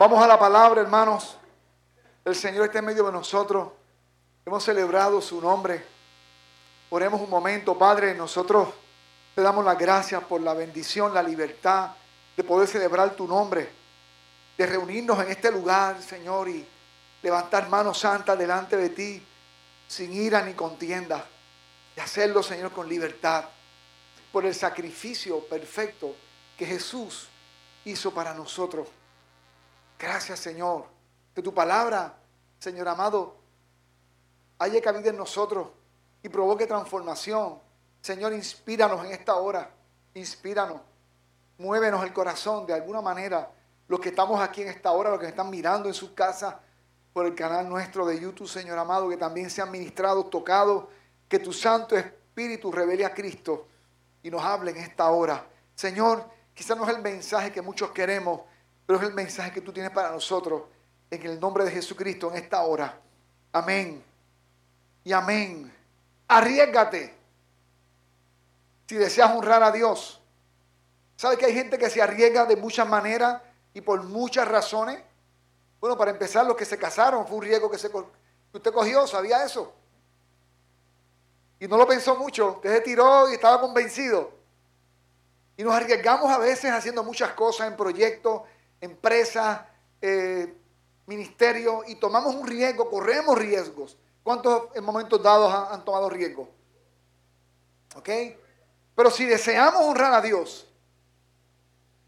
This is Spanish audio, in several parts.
Vamos a la palabra, hermanos. El Señor está en medio de nosotros. Hemos celebrado su nombre. Oremos un momento, Padre. Nosotros te damos las gracias por la bendición, la libertad de poder celebrar tu nombre, de reunirnos en este lugar, Señor, y levantar manos santas delante de ti, sin ira ni contienda, y hacerlo, Señor, con libertad, por el sacrificio perfecto que Jesús hizo para nosotros. Gracias, Señor, que tu palabra, Señor amado, haya cabida en nosotros y provoque transformación. Señor, inspíranos en esta hora, inspíranos, muévenos el corazón de alguna manera. Los que estamos aquí en esta hora, los que están mirando en sus casas por el canal nuestro de YouTube, Señor amado, que también sean ministrados, tocados, que tu Santo Espíritu revele a Cristo y nos hable en esta hora. Señor, quizás no es el mensaje que muchos queremos, pero es el mensaje que tú tienes para nosotros en el nombre de Jesucristo en esta hora. Amén. Y amén. Arriesgate. Si deseas honrar a Dios. ¿Sabe que hay gente que se arriesga de muchas maneras y por muchas razones? Bueno, para empezar, los que se casaron fue un riesgo que, se, usted cogió, ¿sabía eso? Y no lo pensó mucho, usted se tiró y estaba convencido. Y nos arriesgamos a veces haciendo muchas cosas en proyectos, empresas, eh, ministerios, y tomamos un riesgo, corremos riesgos. ¿Cuántos en momentos dados han, han tomado riesgo? ¿Ok? Pero si deseamos honrar a Dios,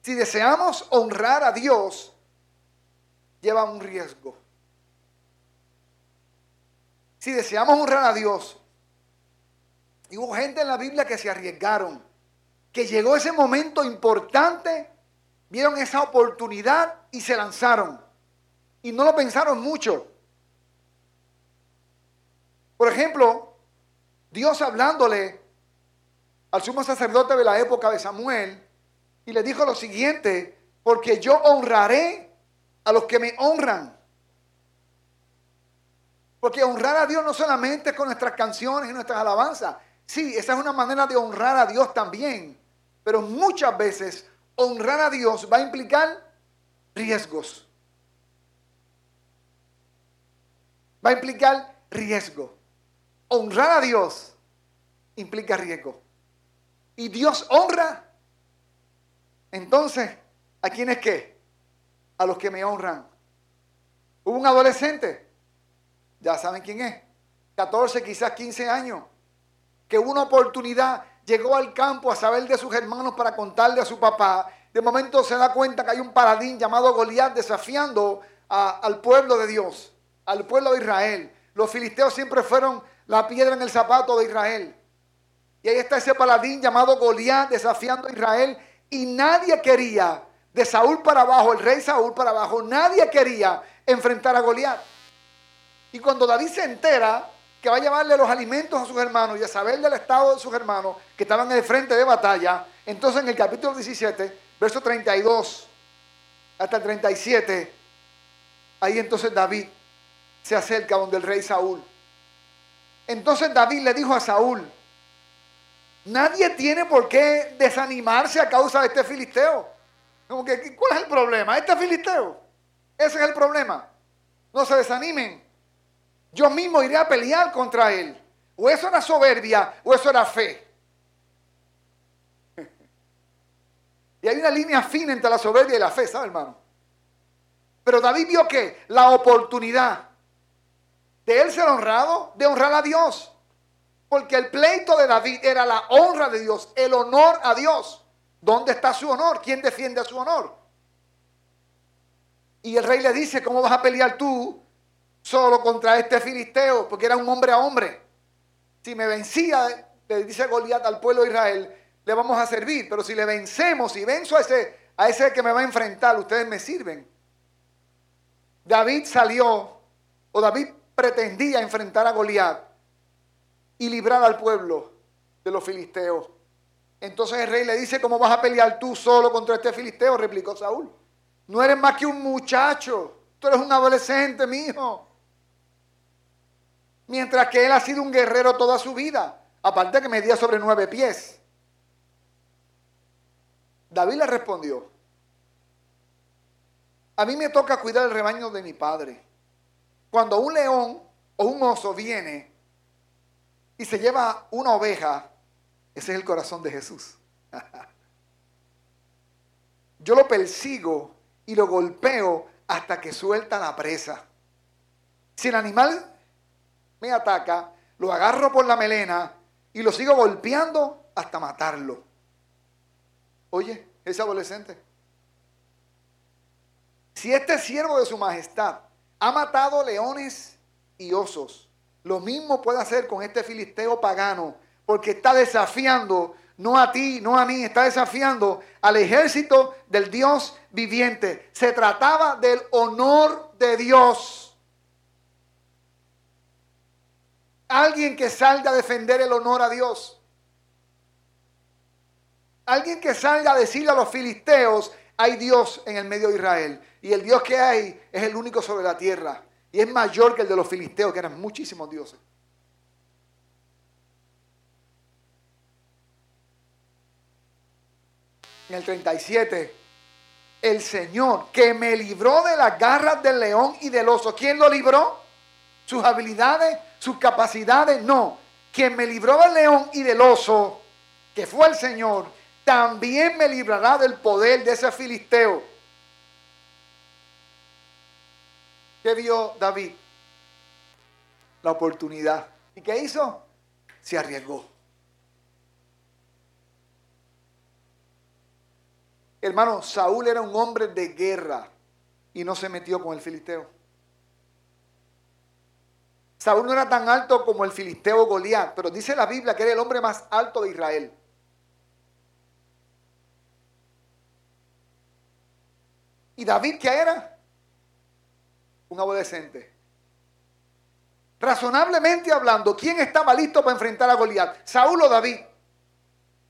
si deseamos honrar a Dios, lleva un riesgo. Si deseamos honrar a Dios, y hubo gente en la Biblia que se arriesgaron, que llegó ese momento importante, vieron esa oportunidad y se lanzaron. Y no lo pensaron mucho. Por ejemplo, Dios hablándole al sumo sacerdote de la época de Samuel y le dijo lo siguiente, porque yo honraré a los que me honran. Porque honrar a Dios no solamente con nuestras canciones y nuestras alabanzas. Sí, esa es una manera de honrar a Dios también. Pero muchas veces honrar a Dios va a implicar riesgos. Va a implicar riesgo. Honrar a Dios implica riesgo. Y Dios honra. Entonces, ¿a quién es qué? a los que me honran. Hubo un adolescente, ya saben quién es, 14, quizás 15 años, que una oportunidad llegó al campo a saber de sus hermanos para contarle a su papá. De momento se da cuenta que hay un paladín llamado Goliat desafiando al pueblo de Dios, al pueblo de Israel. Los filisteos siempre fueron la piedra en el zapato de Israel. Y ahí está ese paladín llamado Goliat desafiando a Israel y nadie quería de Saúl para abajo, el rey Saúl para abajo, nadie quería enfrentar a Goliat. Y cuando David se entera que va a llevarle los alimentos a sus hermanos y a saber del estado de sus hermanos que estaban en el frente de batalla, entonces en el capítulo 17, verso 32 hasta el 37, ahí entonces David se acerca donde el rey Saúl. Entonces David le dijo a Saúl, nadie tiene por qué desanimarse a causa de este filisteo que, ¿cuál es el problema? Este filisteo. Ese es el problema. No se desanimen. Yo mismo iré a pelear contra él. O eso era soberbia o eso era fe. Y hay una línea fina entre la soberbia y la fe, ¿sabe, hermano? Pero David vio que la oportunidad de él ser honrado, de honrar a Dios. Porque el pleito de David era la honra de Dios, el honor a Dios. ¿Dónde está su honor? ¿Quién defiende a su honor? Y el rey le dice, ¿cómo vas a pelear tú solo contra este filisteo? Porque era un hombre a hombre. Si me vencía, le dice Goliat al pueblo de Israel, le vamos a servir. Pero si le vencemos, y venzo a ese, a ese que me va a enfrentar, ustedes me sirven. David salió, o David pretendía enfrentar a Goliat y librar al pueblo de los filisteos. Entonces el rey le dice, ¿cómo vas a pelear tú solo contra este filisteo? Replicó Saúl. No eres más que un muchacho. Tú eres un adolescente, mi hijo. Mientras que él ha sido un guerrero toda su vida. Aparte que medía sobre nueve pies. David le respondió, a mí me toca cuidar el rebaño de mi padre. Cuando un león o un oso viene y se lleva una oveja, ese es el corazón de Jesús. Yo lo persigo y lo golpeo hasta que suelta la presa. Si el animal me ataca, lo agarro por la melena y lo sigo golpeando hasta matarlo. Oye, ese adolescente. Si este siervo de su majestad ha matado leones y osos, lo mismo puede hacer con este filisteo pagano, porque está desafiando no a ti, no a mí, está desafiando al ejército del Dios viviente. Se trataba del honor de Dios. Alguien que salga a defender el honor a Dios. Alguien que salga a decirle a los filisteos, hay Dios en el medio de Israel. Y el Dios que hay es el único sobre la tierra. Y es mayor que el de los filisteos, que eran muchísimos dioses. En el 37, el Señor que me libró de las garras del león y del oso. ¿Quién lo libró? ¿Sus habilidades? ¿Sus capacidades? No. Quien me libró del león y del oso, que fue el Señor, también me librará del poder de ese filisteo. ¿Qué vio David? La oportunidad. ¿Y qué hizo? Se arriesgó. Hermano, Saúl era un hombre de guerra y no se metió con el filisteo. Saúl no era tan alto como el filisteo Goliat, pero dice la Biblia que era el hombre más alto de Israel. ¿Y David qué era? Un adolescente. Razonablemente hablando, ¿quién estaba listo para enfrentar a Goliat? ¿Saúl o David?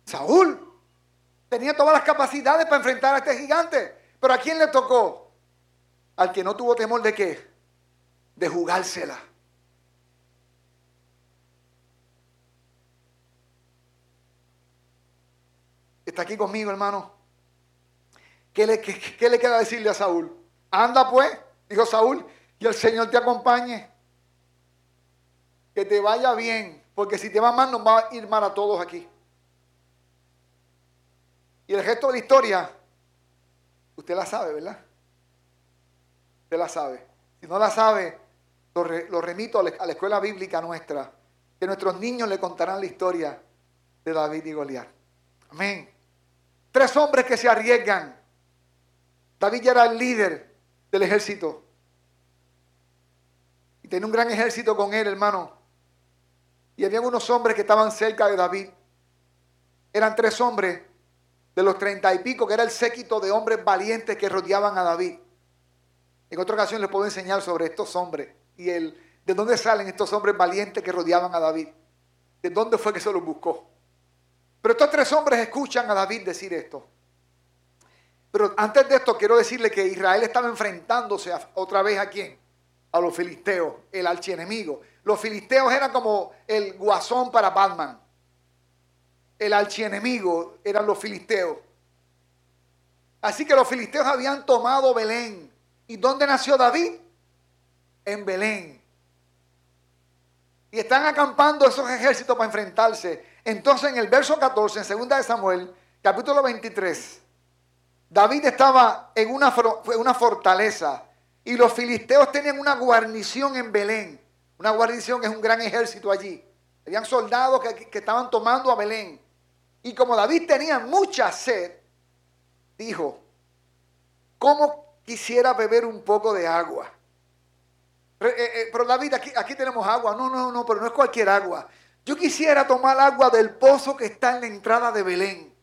Saúl. Tenía todas las capacidades para enfrentar a este gigante. Pero ¿a quién le tocó? Al que no tuvo temor de qué? De jugársela. ¿Está aquí conmigo, hermano? ¿Qué le, queda decirle a Saúl? Anda pues, dijo Saúl, y el Señor te acompañe. Que te vaya bien, porque si te va mal nos va a ir mal a todos aquí. Y el resto de la historia, usted la sabe, ¿verdad? Usted la sabe. Si no la sabe, lo, remito a la escuela bíblica nuestra, que nuestros niños le contarán la historia de David y Goliat. Amén. Tres hombres que se arriesgan. David ya era el líder del ejército. Y tenía un gran ejército con él, hermano. Y había unos hombres que estaban cerca de David. Eran tres hombres de los treinta y pico, que era el séquito de hombres valientes que rodeaban a David. En otra ocasión les puedo enseñar sobre estos hombres y el, de dónde salen estos hombres valientes que rodeaban a David. De dónde fue que se los buscó. Pero estos tres hombres escuchan a David decir esto. Pero antes de esto quiero decirle que Israel estaba enfrentándose otra vez a quién? A los filisteos, el archienemigo. Los filisteos eran como el guasón para Batman el archienemigo eran los filisteos. Así que los filisteos habían tomado Belén. ¿Y dónde nació David? En Belén. Y están acampando esos ejércitos para enfrentarse. Entonces en el verso 14, en 2 de Samuel, capítulo 23, David estaba en una, una fortaleza y los filisteos tenían una guarnición en Belén. Una guarnición es un gran ejército allí. Habían soldados que, que estaban tomando a Belén. Y como David tenía mucha sed, dijo, ¿cómo quisiera beber un poco de agua? Eh, eh, pero David, aquí, aquí tenemos agua. No, no, no, pero no es cualquier agua. Yo quisiera tomar agua del pozo que está en la entrada de Belén.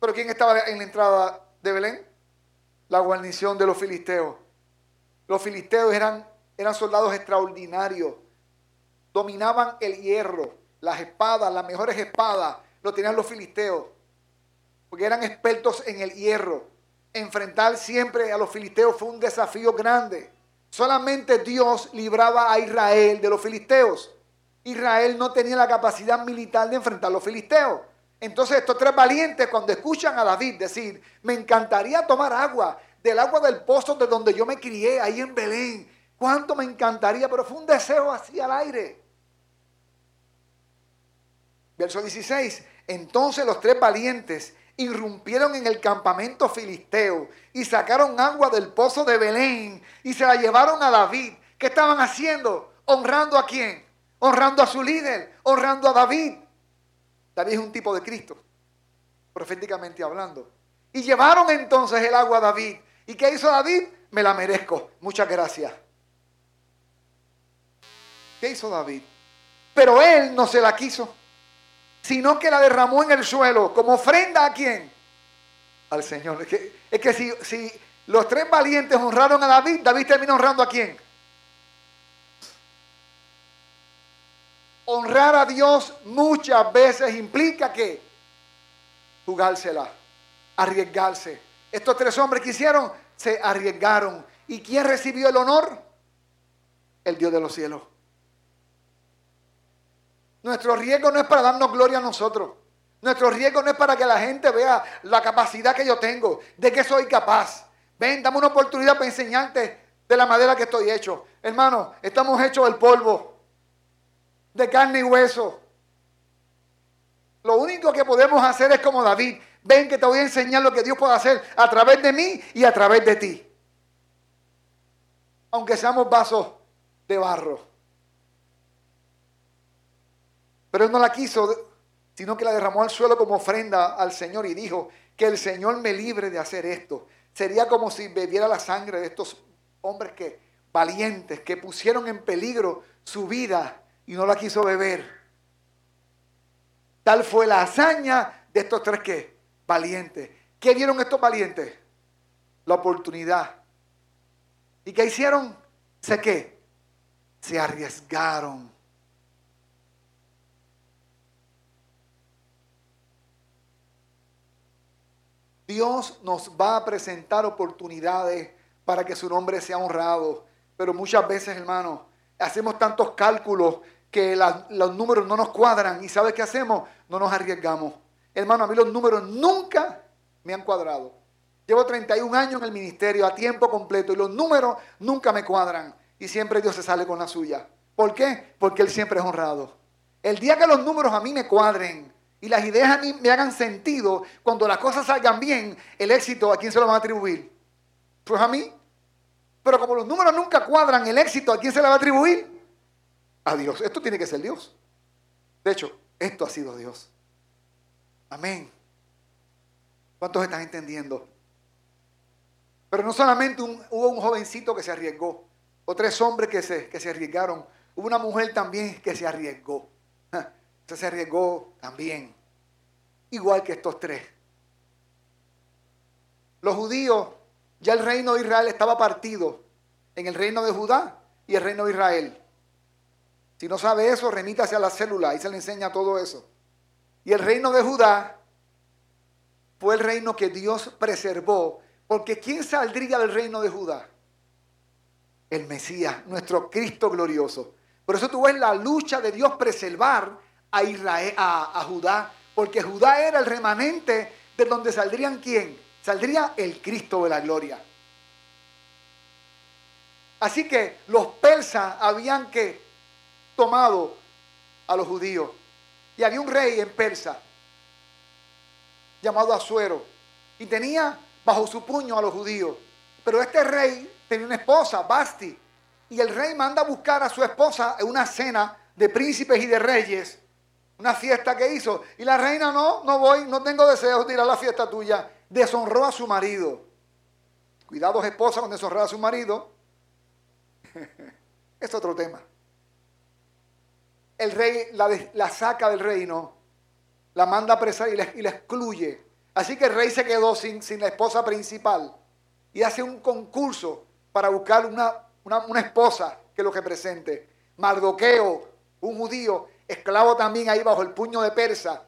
¿Pero quién estaba en la entrada de Belén? La guarnición de los filisteos. Los filisteos eran, eran soldados extraordinarios. Dominaban el hierro, las espadas, las mejores espadas lo tenían los filisteos, porque eran expertos en el hierro. Enfrentar siempre a los filisteos fue un desafío grande. Solamente Dios libraba a Israel de los filisteos. Israel no tenía la capacidad militar de enfrentar a los filisteos. Entonces estos tres valientes cuando escuchan a David decir, me encantaría tomar agua del agua del pozo de donde yo me crié, ahí en Belén. Cuánto me encantaría, pero fue un deseo así al aire. Verso 16. Entonces los tres valientes irrumpieron en el campamento filisteo y sacaron agua del pozo de Belén y se la llevaron a David. ¿Qué estaban haciendo? Honrando a quién? Honrando a su líder, honrando a David. David es un tipo de Cristo, proféticamente hablando. Y llevaron entonces el agua a David. ¿Y qué hizo David? Me la merezco. Muchas gracias. ¿Qué hizo David? Pero él no se la quiso, sino que la derramó en el suelo como ofrenda a quién? Al Señor. Es que, si, si los tres valientes honraron a David, David terminó honrando a quién? Honrar a Dios muchas veces implica que jugársela, arriesgarse. Estos tres hombres que hicieron se arriesgaron. ¿Y quién recibió el honor? El Dios de los cielos. Nuestro riesgo no es para darnos gloria a nosotros. Nuestro riesgo no es para que la gente vea la capacidad que yo tengo, de que soy capaz. Ven, dame una oportunidad para enseñarte de la madera que estoy hecho. Hermano, estamos hechos del polvo, de carne y hueso. Lo único que podemos hacer es como David. Ven que te voy a enseñar lo que Dios puede hacer a través de mí y a través de ti. Aunque seamos vasos de barro. Pero él no la quiso, sino que la derramó al suelo como ofrenda al Señor y dijo, que el Señor me libre de hacer esto. Sería como si bebiera la sangre de estos hombres que valientes, que pusieron en peligro su vida y no la quiso beber. Tal fue la hazaña de estos tres que valientes. ¿Qué vieron estos valientes? La oportunidad. ¿Y qué hicieron? Sé qué. Se arriesgaron. Dios nos va a presentar oportunidades para que su nombre sea honrado. Pero muchas veces, hermano, hacemos tantos cálculos que los números no nos cuadran. ¿Y sabes qué hacemos? No nos arriesgamos. Hermano, a mí los números nunca me han cuadrado. Llevo 31 años en el ministerio a tiempo completo y los números nunca me cuadran. Y siempre Dios se sale con la suya. ¿Por qué? Porque Él siempre es honrado. El día que los números a mí me cuadren, y las ideas a mí me hagan sentido, cuando las cosas salgan bien, el éxito, ¿a quién se lo van a atribuir? Pues a mí. Pero como los números nunca cuadran, el éxito, ¿a quién se le va a atribuir? A Dios. Esto tiene que ser Dios. De hecho, esto ha sido Dios. Amén. ¿Cuántos están entendiendo? Pero no solamente hubo un jovencito que se arriesgó, o tres hombres que se, que se arriesgaron, hubo una mujer también que se arriesgó. Se arriesgó también, igual que estos tres. Los judíos, ya el reino de Israel estaba partido en el reino de Judá y el reino de Israel. Si no sabe eso, remítase a la célula y se le enseña todo eso. Y el reino de Judá fue el reino que Dios preservó, porque ¿quién saldría del reino de Judá? El Mesías, nuestro Cristo glorioso. Por eso tú ves la lucha de Dios preservar a Israel, a, Judá, porque Judá era el remanente de donde saldrían quién? Saldría el Cristo de la gloria. Así que los persas habían que tomado a los judíos. Y había un rey en Persa llamado Asuero. Y tenía bajo su puño a los judíos. Pero este rey tenía una esposa, Basti. Y el rey manda a buscar a su esposa en una cena de príncipes y de reyes una fiesta que hizo. Y la reina, no, no voy, no tengo deseos de ir a la fiesta tuya. Deshonró a su marido. Cuidado, esposa, con deshonrar a su marido. es otro tema. El rey la, saca del reino, la manda a presar y la, excluye. Así que el rey se quedó sin, sin, la esposa principal y hace un concurso para buscar una, una, esposa que lo represente. Mardoqueo, un judío, esclavo también ahí bajo el puño de Persa,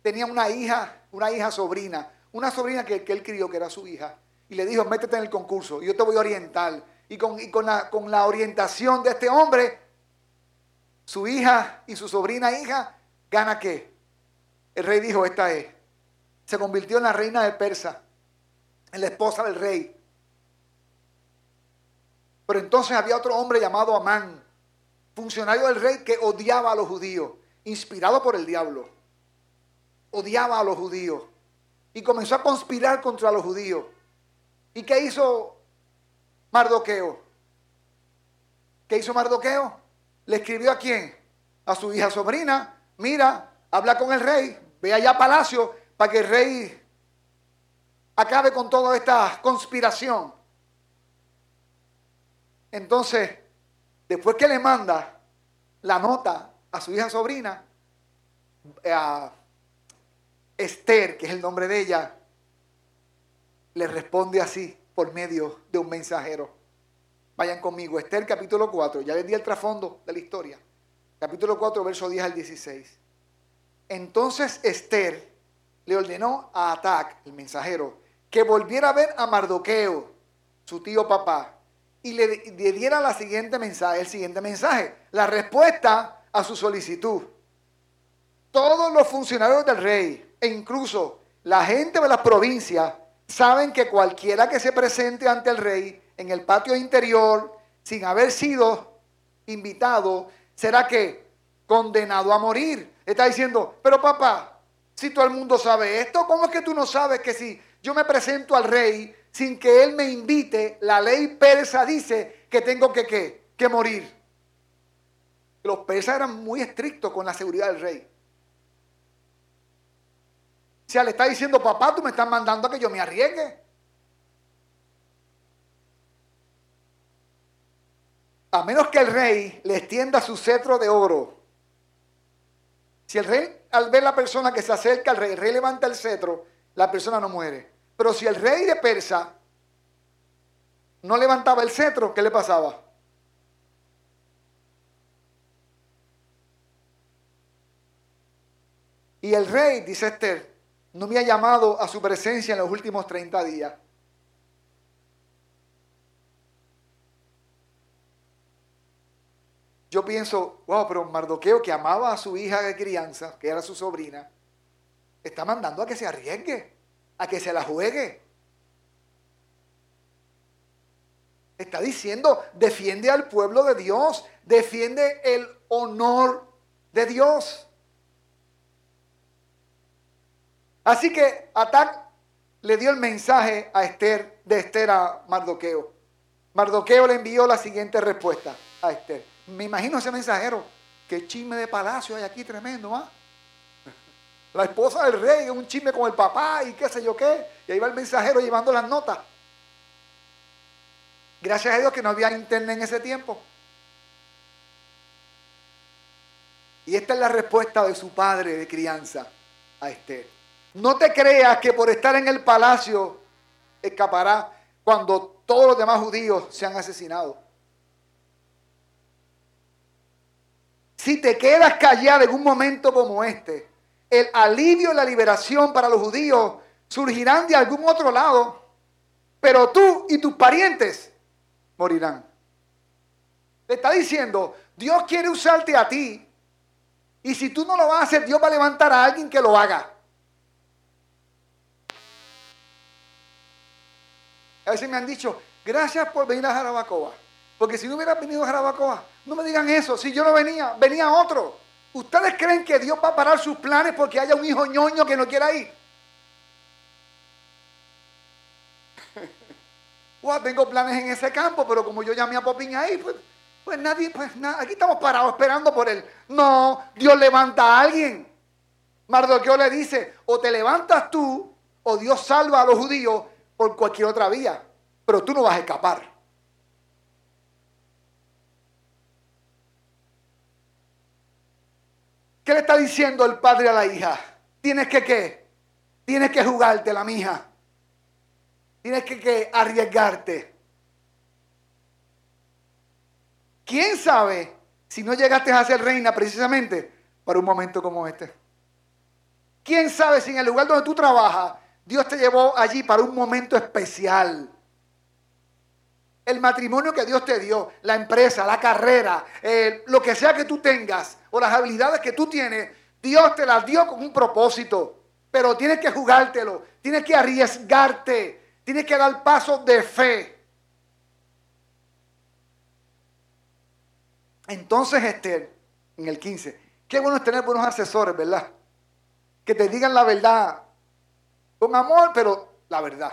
tenía una hija, una hija sobrina, una sobrina que, él crió, que era su hija, y le dijo, métete en el concurso, y yo te voy a orientar. Y con, con, la, con la orientación de este hombre, su hija y su sobrina hija, ¿gana qué? El rey dijo, esta es. Se convirtió en la reina de Persa. en la esposa del rey. Pero entonces había otro hombre llamado Amán, funcionario del rey que odiaba a los judíos, inspirado por el diablo. Odiaba a los judíos y comenzó a conspirar contra los judíos. ¿Y qué hizo Mardoqueo? ¿Qué hizo Mardoqueo? Le escribió a quién? A su hija sobrina. Mira, habla con el rey, ve allá a palacio para que el rey acabe con toda esta conspiración. Entonces, después que le manda la nota a su hija sobrina, a Esther, que es el nombre de ella, le responde así por medio de un mensajero. Vayan conmigo, Esther capítulo 4, ya les di el trasfondo de la historia. Capítulo 4, verso 10 al 16. Entonces Esther le ordenó a Atac, el mensajero, que volviera a ver a Mardoqueo, su tío papá, y le, diera la siguiente mensaje, el siguiente mensaje, la respuesta a su solicitud. Todos los funcionarios del rey e incluso la gente de las provincias saben que cualquiera que se presente ante el rey en el patio interior sin haber sido invitado será que condenado a morir. Está diciendo, pero papá, si todo el mundo sabe esto, ¿cómo es que tú no sabes que si yo me presento al rey sin que él me invite, la ley persa dice que tengo que, ¿qué? que morir? Los persas eran muy estrictos con la seguridad del rey. O sea, le está diciendo, papá, tú me estás mandando a que yo me arriesgue. A menos que el rey le extienda su cetro de oro. Si el rey, al ver la persona que se acerca al rey, el rey levanta el cetro, la persona no muere. Pero si el rey de Persa no levantaba el cetro, ¿qué le pasaba? Y el rey, dice Esther, no me ha llamado a su presencia en los últimos 30 días. Yo pienso, wow, pero Mardoqueo, que amaba a su hija de crianza, que era su sobrina, está mandando a que se arriesgue, a que se la juegue. Está diciendo, defiende al pueblo de Dios, defiende el honor de Dios. Así que Atac le dio el mensaje a Esther, de Esther a Mardoqueo. Mardoqueo le envió la siguiente respuesta a Esther. Me imagino ese mensajero. Qué chisme de palacio hay aquí tremendo, ¿ah? La esposa del rey, un chisme con el papá y qué sé yo qué. Y ahí va el mensajero llevando las notas. Gracias a Dios que no había internet en ese tiempo. Y esta es la respuesta de su padre de crianza a Esther. No te creas que por estar en el palacio escapará cuando todos los demás judíos se han asesinado. Si te quedas callado en un momento como este, el alivio y la liberación para los judíos surgirán de algún otro lado, pero tú y tus parientes morirán. Le está diciendo, Dios quiere usarte a ti, y si tú no lo vas a hacer, Dios va a levantar a alguien que lo haga. A veces me han dicho, gracias por venir a Jarabacoa. Porque si no hubiera venido a Jarabacoa, no me digan eso. Si yo no venía, venía otro. ¿Ustedes creen que Dios va a parar sus planes porque haya un hijo ñoño que no quiera ir? tengo planes en ese campo, pero como yo llamé a Popín ahí, pues, pues nadie, pues nada, aquí estamos parados esperando por él. No, Dios levanta a alguien. Mardoqueo le dice, o te levantas tú, o Dios salva a los judíos por cualquier otra vía, pero tú no vas a escapar. ¿Qué le está diciendo el padre a la hija? Tienes que qué? Tienes que jugarte la mija. Tienes que, que arriesgarte. ¿Quién sabe si no llegaste a ser reina precisamente para un momento como este? ¿Quién sabe si en el lugar donde tú trabajas Dios te llevó allí para un momento especial. El matrimonio que Dios te dio, la empresa, la carrera, eh, lo que sea que tú tengas o las habilidades que tú tienes, Dios te las dio con un propósito. Pero tienes que jugártelo, tienes que arriesgarte, Tienes que dar pasos de fe. Entonces Esther, en el 15, qué bueno es tener buenos asesores, ¿verdad? Que te digan la verdad con amor, pero la verdad.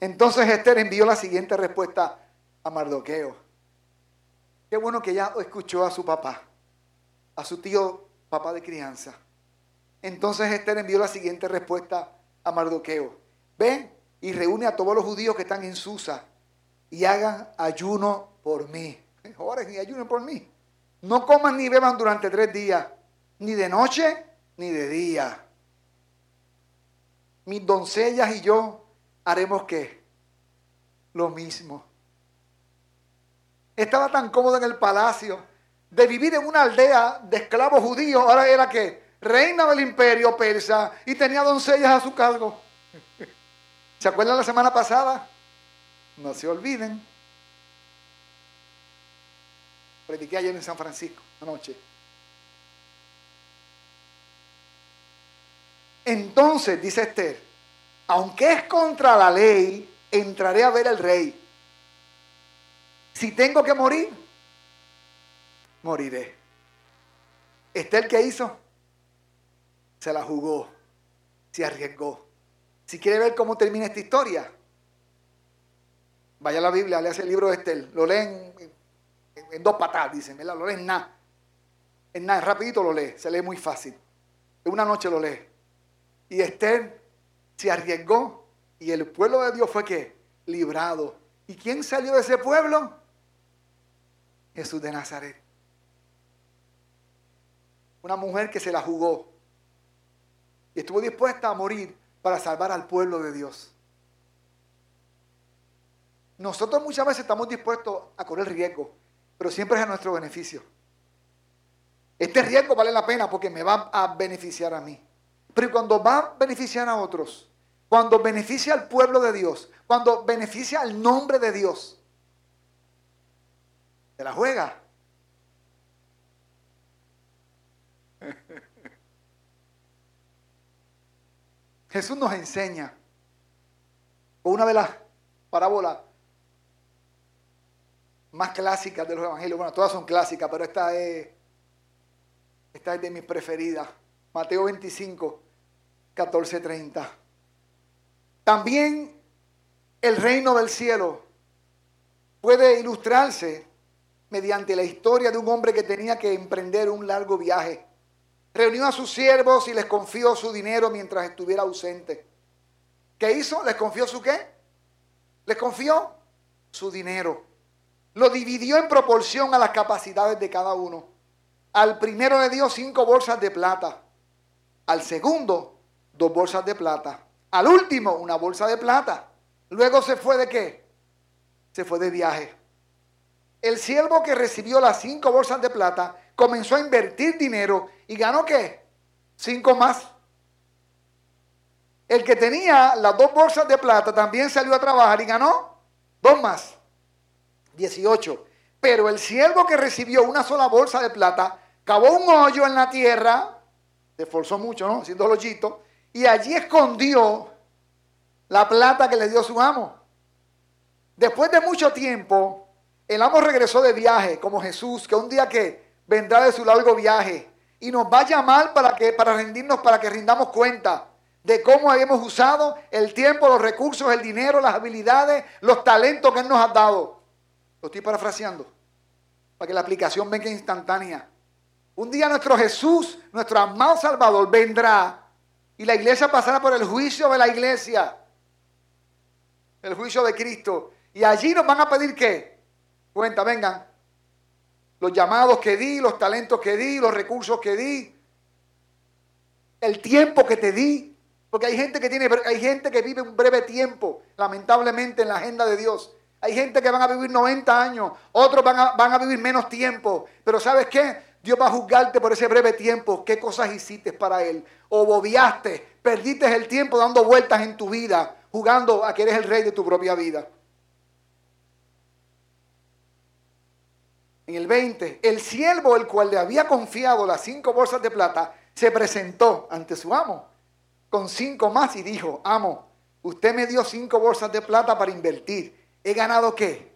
Entonces Esther envió la siguiente respuesta a Mardoqueo. Qué bueno que ella escuchó a su papá, a su tío papá de crianza. Entonces Esther envió la siguiente respuesta a Mardoqueo. Ven y reúne a todos los judíos que están en Susa y hagan ayuno por mí. Oren y ayunen por mí. No coman ni beban durante tres días, ni de noche ni de día. Mis doncellas y yo haremos qué? Lo mismo. Estaba tan cómodo en el palacio de vivir en una aldea de esclavos judíos. Ahora era que reina del imperio persa y tenía doncellas a su cargo. ¿Se acuerdan la semana pasada? No se olviden. Prediqué ayer en San Francisco, anoche. Entonces, dice Esther, aunque es contra la ley, entraré a ver al rey. Si tengo que morir, moriré. Esther, ¿qué hizo? Se la jugó, se arriesgó. Si quiere ver cómo termina esta historia, vaya a la Biblia, lea el libro de Esther, lo leen en, dos patadas, dicen, ¿verdad? Lo leen en nada. En nada, rapidito lo lee, se lee muy fácil. En una noche lo lee. Y Esther se arriesgó y el pueblo de Dios fue que librado. ¿Y quién salió de ese pueblo? Jesús de Nazaret. Una mujer que se la jugó y estuvo dispuesta a morir para salvar al pueblo de Dios. Nosotros muchas veces estamos dispuestos a correr riesgo, pero siempre es a nuestro beneficio. Este riesgo vale la pena porque me va a beneficiar a mí. Pero cuando va a beneficiar a otros, cuando beneficia al pueblo de Dios, cuando beneficia al nombre de Dios, se la juega. Jesús nos enseña una de las parábolas más clásicas de los evangelios. Bueno, todas son clásicas, pero esta es, esta es de mis preferidas. Mateo 25, 14, 30. También el reino del cielo puede ilustrarse mediante la historia de un hombre que tenía que emprender un largo viaje. Reunió a sus siervos y les confió su dinero mientras estuviera ausente. ¿Qué hizo? ¿Les confió su qué? Les confió su dinero. Lo dividió en proporción a las capacidades de cada uno. Al primero le dio cinco bolsas de plata. Al segundo, dos bolsas de plata. Al último, una bolsa de plata. Luego se fue de qué? Se fue de viaje. El siervo que recibió las cinco bolsas de plata comenzó a invertir dinero y ganó qué? Cinco más. El que tenía las dos bolsas de plata también salió a trabajar y ganó dos más. 18. Pero el siervo que recibió una sola bolsa de plata cavó un hoyo en la tierra, se esforzó mucho, ¿no? Haciendo hoyito, y allí escondió la plata que le dio su amo. Después de mucho tiempo, el amo regresó de viaje, como Jesús, que un día que vendrá de su largo viaje y nos va a llamar para, que, para rendirnos, para que rindamos cuenta de cómo habíamos usado el tiempo, los recursos, el dinero, las habilidades, los talentos que Él nos ha dado. Lo estoy parafraseando, para que la aplicación venga instantánea. Un día nuestro Jesús, nuestro amado Salvador, vendrá y la iglesia pasará por el juicio de la iglesia, el juicio de Cristo. Y allí nos van a pedir qué? Cuenta, vengan. Los llamados que di, los talentos que di, los recursos que di, el tiempo que te di. Porque hay gente que tiene, hay gente que vive un breve tiempo, lamentablemente, en la agenda de Dios. Hay gente que van a vivir 90 años, otros van a, van a vivir menos tiempo. Pero ¿sabes qué? Dios va a juzgarte por ese breve tiempo. ¿Qué cosas hiciste para Él? O bobeaste, perdiste el tiempo dando vueltas en tu vida, jugando a que eres el rey de tu propia vida. En el 20, el siervo, el cual le había confiado las cinco bolsas de plata, se presentó ante su amo con cinco más y dijo, amo, usted me dio cinco bolsas de plata para invertir. ¿He ganado qué?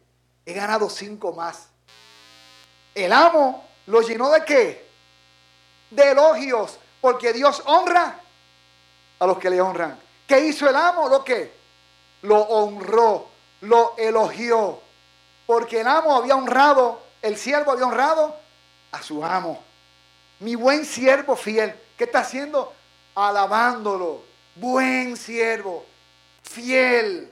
He ganado cinco más. El amo lo llenó de qué? De elogios, porque Dios honra a los que le honran. ¿Qué hizo el amo? Lo que lo honró, lo elogió, porque el amo había honrado, el siervo había honrado a su amo. Mi buen siervo fiel, ¿qué está haciendo? Alabándolo. Buen siervo, fiel.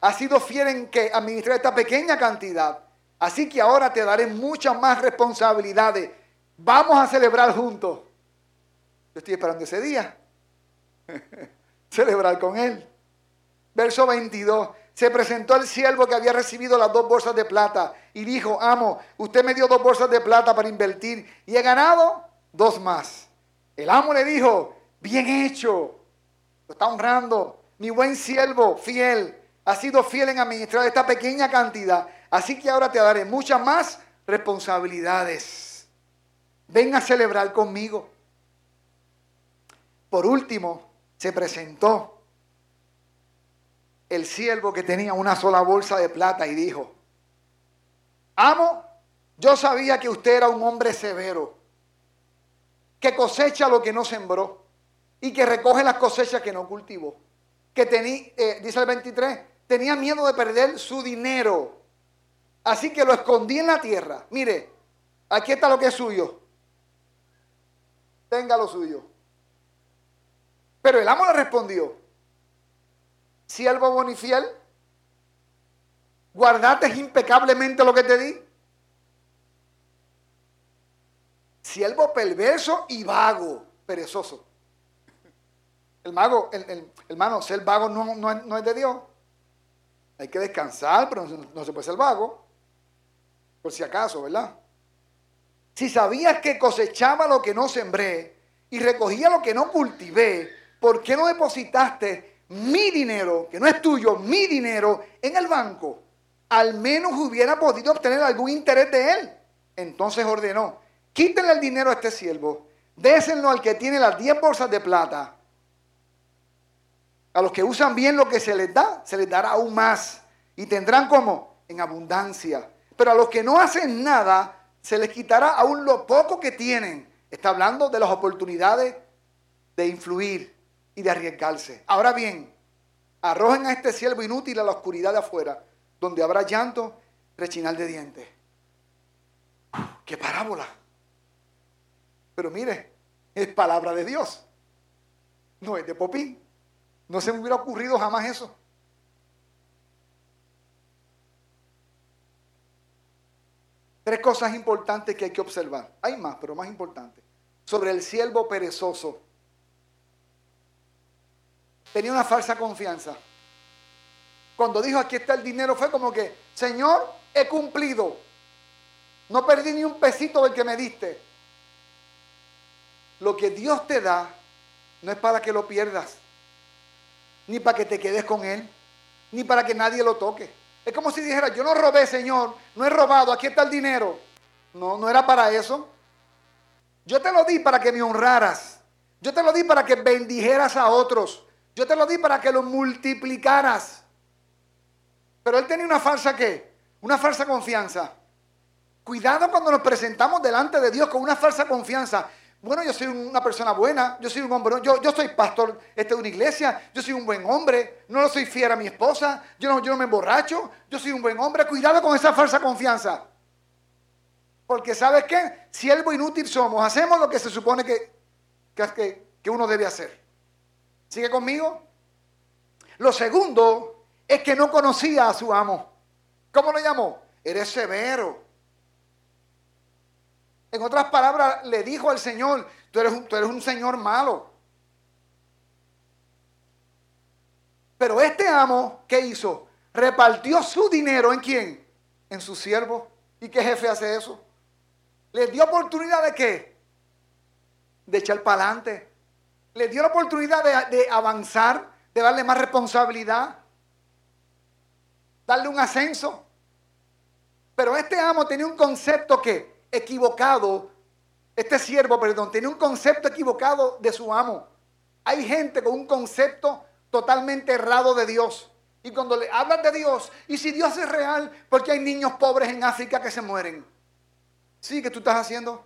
Ha sido fiel en que administrar esta pequeña cantidad. Así que ahora te daré muchas más responsabilidades. Vamos a celebrar juntos. Yo estoy esperando ese día. celebrar con él. Verso 22. Se presentó el siervo que había recibido las dos bolsas de plata y dijo, amo, usted me dio dos bolsas de plata para invertir y he ganado dos más. El amo le dijo, bien hecho, lo está honrando, mi buen siervo, fiel, ha sido fiel en administrar esta pequeña cantidad, así que ahora te daré muchas más responsabilidades. Ven a celebrar conmigo. Por último, se presentó el siervo que tenía una sola bolsa de plata y dijo, amo, yo sabía que usted era un hombre severo, que cosecha lo que no sembró y que recoge las cosechas que no cultivó. Que tenía, eh, dice el 23, tenía miedo de perder su dinero. Así que lo escondí en la tierra. Mire, aquí está lo que es suyo. Tenga lo suyo. Pero el amo le respondió, siervo bonifiel, guardaste impecablemente lo que te di. Siervo perverso y vago, perezoso. El mago, el, hermano, ser vago no, no, es de Dios. Hay que descansar, pero no, se puede ser vago. Por si acaso, ¿verdad? Si sabías que cosechaba lo que no sembré y recogía lo que no cultivé, ¿por qué no depositaste mi dinero, que no es tuyo, mi dinero, en el banco, al menos hubiera podido obtener algún interés de él. Entonces ordenó, quítenle el dinero a este siervo, désenlo al que tiene las 10 bolsas de plata. A los que usan bien lo que se les da, se les dará aún más. Y tendrán como en abundancia. Pero a los que no hacen nada, se les quitará aún lo poco que tienen. Está hablando de las oportunidades de influir y de arriesgarse. Ahora bien, arrojen a este siervo inútil a la oscuridad de afuera, donde habrá llanto, rechinar de dientes. ¡Qué parábola! Pero mire, es palabra de Dios. No es de Popín. No se me hubiera ocurrido jamás eso. Tres cosas importantes que hay que observar. Hay más, pero más importantes. Sobre el siervo perezoso tenía una falsa confianza. Cuando dijo aquí está el dinero fue como que, Señor, he cumplido. No perdí ni un pesito del que me diste. Lo que Dios te da no es para que lo pierdas, ni para que te quedes con Él, ni para que nadie lo toque. Es como si dijera, yo no robé, Señor, no he robado, aquí está el dinero. No, no era para eso. Yo te lo di para que me honraras. Yo te lo di para que bendijeras a otros. Yo te lo di para que lo multiplicaras. Pero él tenía una falsa qué? Una falsa confianza. Cuidado cuando nos presentamos delante de Dios con una falsa confianza. Bueno, yo soy una persona buena, yo soy un hombre, yo, yo soy pastor este, de una iglesia, yo soy un buen hombre, no lo soy fiel a mi esposa, yo no, yo no me emborracho, yo soy un buen hombre. Cuidado con esa falsa confianza. Porque ¿sabes qué? Siervo inútil somos, hacemos lo que se supone que, que, que uno debe hacer. ¿Sigue conmigo? Lo segundo es que no conocía a su amo. ¿Cómo lo llamó? Eres severo. En otras palabras, le dijo al Señor, tú eres un, tú eres un Señor malo. Pero este amo, ¿qué hizo? Repartió su dinero en quién? En su siervo. ¿Y qué jefe hace eso? Le dio oportunidad de qué? De echar para adelante le dio la oportunidad de, avanzar, de darle más responsabilidad, darle un ascenso. Pero este amo tenía un concepto que equivocado, este siervo, perdón, tenía un concepto equivocado de su amo. Hay gente con un concepto totalmente errado de Dios. Y cuando le hablan de Dios, y si Dios es real, porque hay niños pobres en África que se mueren. Sí, ¿qué tú estás haciendo?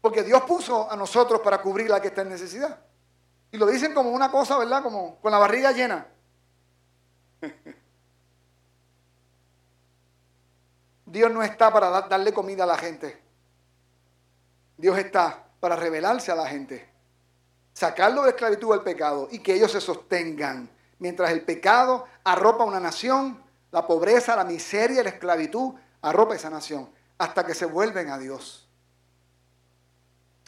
Porque Dios puso a nosotros para cubrir la que está en necesidad. Y lo dicen como una cosa, ¿verdad? Como con la barriga llena. Dios no está para darle comida a la gente. Dios está para revelarse a la gente. Sacarlo de esclavitud al pecado y que ellos se sostengan. Mientras el pecado arropa una nación, la pobreza, la miseria la esclavitud arropa esa nación hasta que se vuelven a Dios.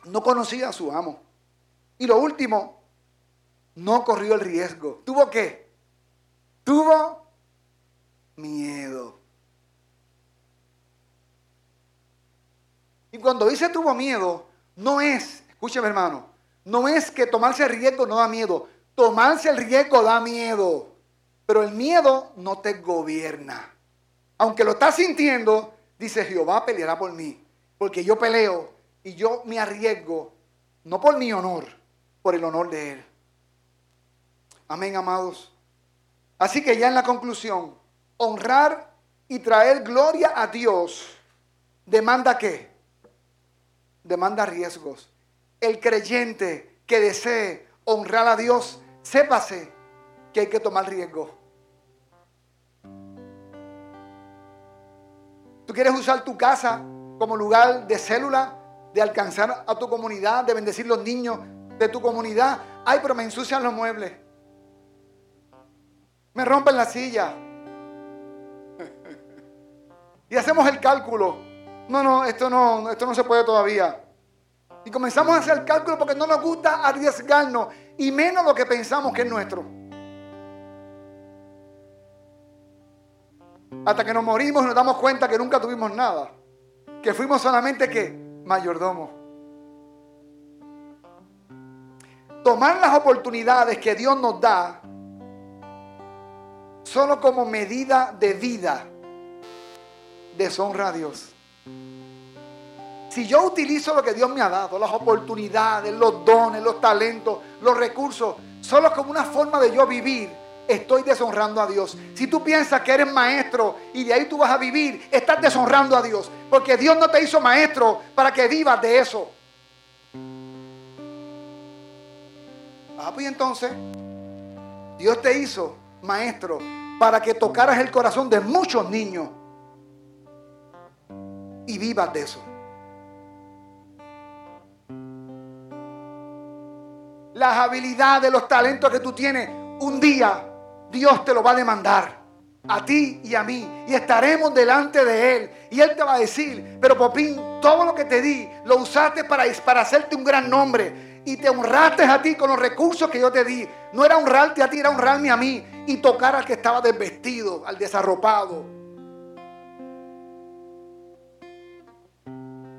No conocía a su amo. Y lo último, no corrió el riesgo. ¿Tuvo qué? Tuvo miedo. Y cuando dice tuvo miedo, no es, escúcheme hermano, no es que tomarse el riesgo no da miedo. Tomarse el riesgo da miedo. Pero el miedo no te gobierna. Aunque lo estás sintiendo, dice Jehová peleará por mí. Porque yo peleo y yo me arriesgo, no por mi honor, por el honor de Él. Amén, amados. Así que ya en la conclusión, honrar y traer gloria a Dios demanda qué? Demanda riesgos. El creyente que desee honrar a Dios, sépase que hay que tomar riesgo. ¿Tú quieres usar tu casa como lugar de célula, de alcanzar a tu comunidad, de bendecir los niños de tu comunidad? Ay, pero me ensucian los muebles. Me rompen la silla. y hacemos el cálculo. No, no, esto no, esto no se puede todavía. Y comenzamos a hacer cálculo porque no nos gusta arriesgarnos y menos lo que pensamos que es nuestro. Hasta que nos morimos y nos damos cuenta que nunca tuvimos nada. Que fuimos solamente que mayordomos. Tomar las oportunidades que Dios nos da solo como medida de vida deshonra a Dios. Si yo utilizo lo que Dios me ha dado, las oportunidades, los dones, los talentos, los recursos, solo como una forma de yo vivir, estoy deshonrando a Dios. Si tú piensas que eres maestro y de ahí tú vas a vivir, estás deshonrando a Dios. Porque Dios no te hizo maestro para que vivas de eso. Ah, pues entonces, Dios te hizo maestro para que tocaras el corazón de muchos niños y vivas de eso. Las habilidades, los talentos que tú tienes, un día Dios te lo va a demandar a ti y a mí. Y estaremos delante de Él. Y Él te va a decir, pero Popín, todo lo que te di, lo usaste para, para hacerte un gran nombre y te honraste a ti con los recursos que yo te di. No era honrarte a ti, era honrarme a mí y tocar al que estaba desvestido, al desarropado.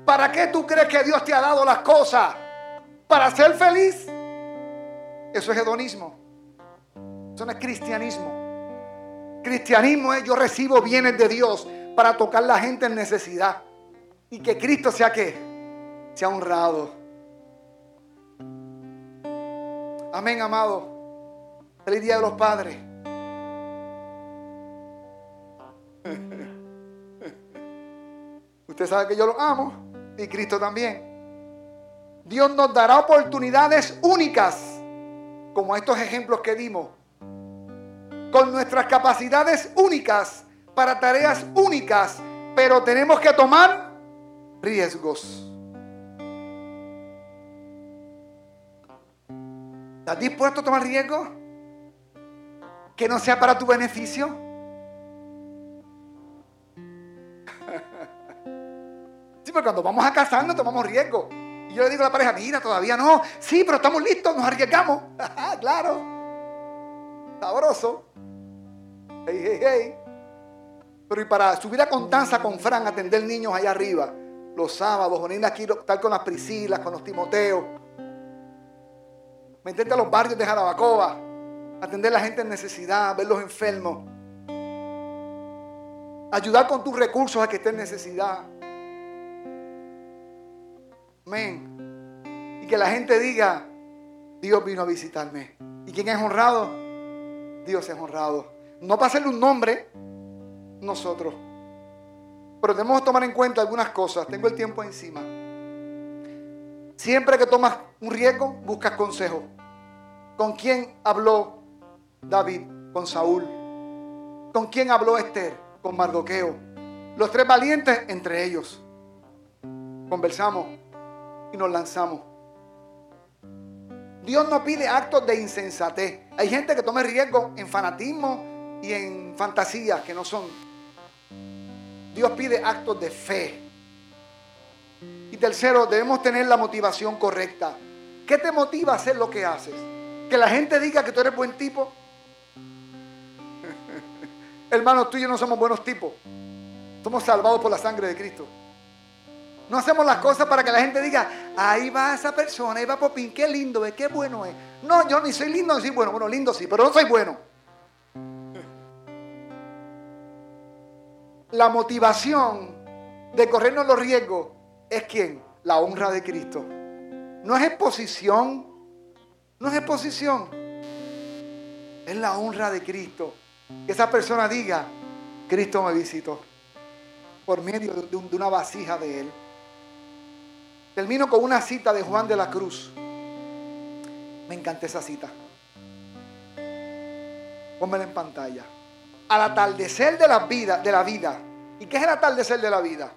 ¿Para qué tú crees que Dios te ha dado las cosas? ¿Para ser feliz? Eso es hedonismo. Eso no es cristianismo. Cristianismo es yo recibo bienes de Dios para tocar la gente en necesidad. Y que Cristo sea que sea honrado. Amén, amado. Feliz Día de los Padres. Usted sabe que yo lo amo y Cristo también. Dios nos dará oportunidades únicas, como estos ejemplos que dimos, con nuestras capacidades únicas para tareas únicas, pero tenemos que tomar riesgos. ¿Estás dispuesto a tomar riesgo? Que no sea para tu beneficio. Pero cuando vamos a casarnos tomamos riesgo. Y yo le digo a la pareja, mira, todavía no. Sí, pero estamos listos, nos arriesgamos. claro. Sabroso. Hey, hey, hey. Pero y para subir a Contanza con Fran, atender niños allá arriba, los sábados, venir aquí, estar con las Priscilas, con los Timoteos meterte a los barrios de Jarabacoa, atender a la gente en necesidad, ver los enfermos, ayudar con tus recursos a que esté en necesidad. Amén. Y que la gente diga, Dios vino a visitarme. Y quién es honrado? Dios es honrado. No para hacerle un nombre, nosotros. Pero debemos tomar en cuenta algunas cosas. Tengo el tiempo encima. Siempre que tomas un riesgo, buscas consejo. ¿Con quién habló David? Con Saúl. ¿Con quién habló Esther? Con Mardoqueo. Los tres valientes entre ellos. Conversamos y nos lanzamos. Dios no pide actos de insensatez. Hay gente que toma riesgo en fanatismo y en fantasías que no son. Dios pide actos de fe. Y tercero, debemos tener la motivación correcta. ¿Qué te motiva a hacer lo que haces? Que la gente diga que tú eres buen tipo. Hermanos, tú y yo no somos buenos tipos. Somos salvados por la sangre de Cristo. No hacemos las cosas para que la gente diga, ahí va esa persona, ahí va Popín, qué lindo es, qué bueno es. No, yo ni soy lindo ni soy bueno. Bueno, lindo sí, pero no soy bueno. La motivación de corrernos los riesgos es quién? La honra de Cristo. No es exposición, no es exposición. Es la honra de Cristo. Que esa persona diga, Cristo me visitó por medio de, una vasija de Él. Termino con una cita de Juan de la Cruz. Me encanta esa cita. Pónmela en pantalla. Al atardecer de la vida, de la vida. ¿Y qué es el atardecer de la vida?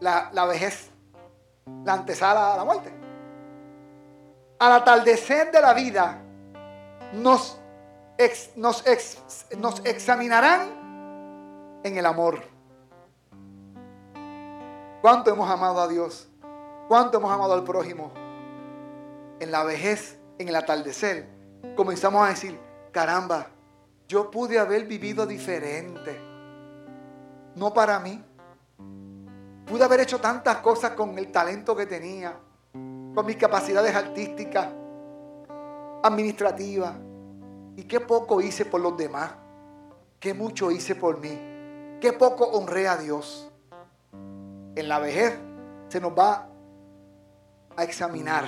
La, vejez, la antesala a la muerte. Al atardecer de la vida nos, nos, nos examinarán en el amor. ¿Cuánto hemos amado a Dios? ¿Cuánto hemos amado al prójimo? En la vejez, en el atardecer, comenzamos a decir, caramba, yo pude haber vivido diferente. No para mí. Pude haber hecho tantas cosas con el talento que tenía, con mis capacidades artísticas, administrativas. Y qué poco hice por los demás. Qué mucho hice por mí. Qué poco honré a Dios en la vejez se nos va a examinar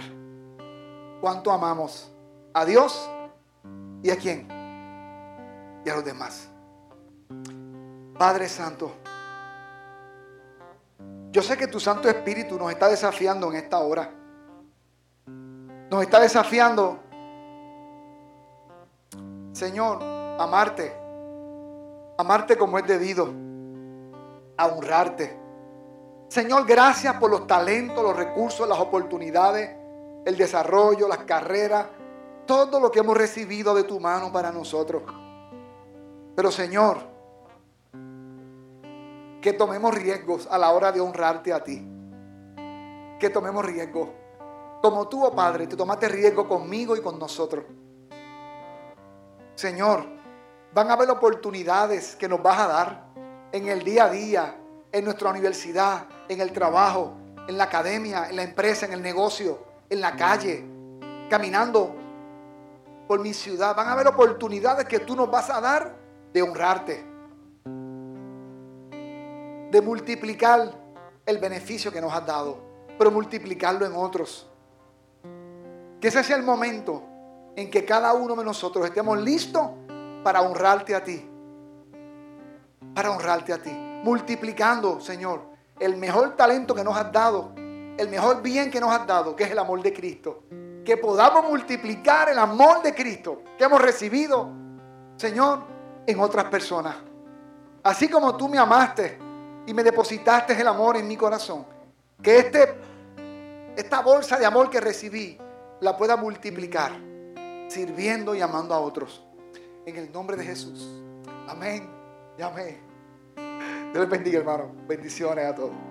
cuánto amamos a Dios y a quién y a los demás. Padre Santo, yo sé que tu Santo Espíritu nos está desafiando en esta hora. Nos está desafiando, Señor, amarte. Amarte como es debido. A honrarte Señor, gracias por los talentos, los recursos, las oportunidades, el desarrollo, las carreras, todo lo que hemos recibido de tu mano para nosotros. Pero Señor, que tomemos riesgos a la hora de honrarte a ti. Que tomemos riesgos. Como tú, oh Padre, te tomaste riesgo conmigo y con nosotros. Señor, van a haber oportunidades que nos vas a dar en el día a día, en nuestra universidad, en el trabajo, en la academia, en la empresa, en el negocio, en la calle, caminando por mi ciudad. Van a haber oportunidades que tú nos vas a dar de honrarte, de multiplicar el beneficio que nos has dado, pero multiplicarlo en otros. Que ese sea el momento en que cada uno de nosotros estemos listos para honrarte a ti. Para honrarte a ti multiplicando, Señor, el mejor talento que nos has dado, el mejor bien que nos has dado, que es el amor de Cristo. Que podamos multiplicar el amor de Cristo que hemos recibido, Señor, en otras personas. Así como tú me amaste y me depositaste el amor en mi corazón, que este, esta bolsa de amor que recibí la pueda multiplicar, sirviendo y amando a otros. En el nombre de Jesús. Amén y amén. Dios les bendiga, hermano. Bendiciones a todos.